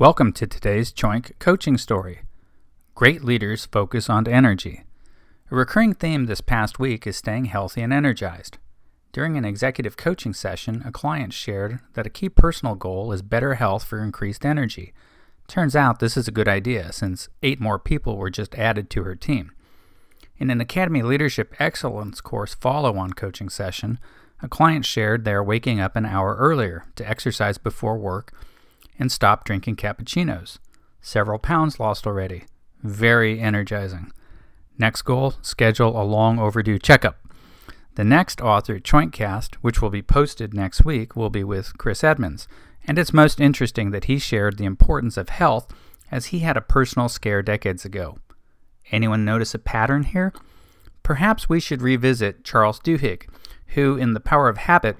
Welcome to today's Choink coaching story. Great leaders focus on energy. A recurring theme this past week is staying healthy and energized. During an executive coaching session, a client shared that a key personal goal is better health for increased energy. Turns out this is a good idea since eight more people were just added to her team. In an Academy Leadership Excellence course follow on coaching session, a client shared they are waking up an hour earlier to exercise before work and stopped drinking cappuccinos. Several pounds lost already. Very energizing. Next goal schedule a long overdue checkup. The next author, Choinkcast, which will be posted next week, will be with Chris Edmonds, and it's most interesting that he shared the importance of health as he had a personal scare decades ago. Anyone notice a pattern here? Perhaps we should revisit Charles Duhigg, who, in The Power of Habit,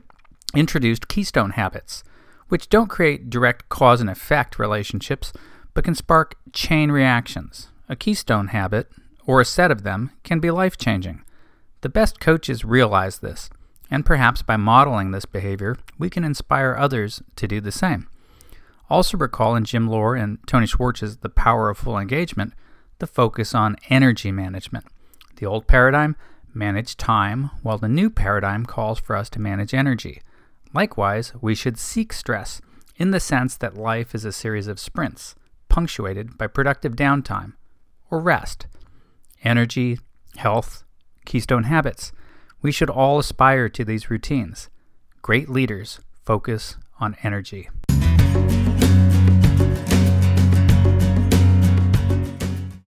introduced keystone habits which don't create direct cause and effect relationships, but can spark chain reactions. A keystone habit, or a set of them, can be life changing. The best coaches realize this, and perhaps by modeling this behavior, we can inspire others to do the same. Also, recall in Jim Loehr and Tony Schwartz's The Power of Full Engagement the focus on energy management. The old paradigm manage time, while the new paradigm calls for us to manage energy. Likewise, we should seek stress in the sense that life is a series of sprints, punctuated by productive downtime or rest. Energy, health, keystone habits. We should all aspire to these routines. Great leaders focus on energy.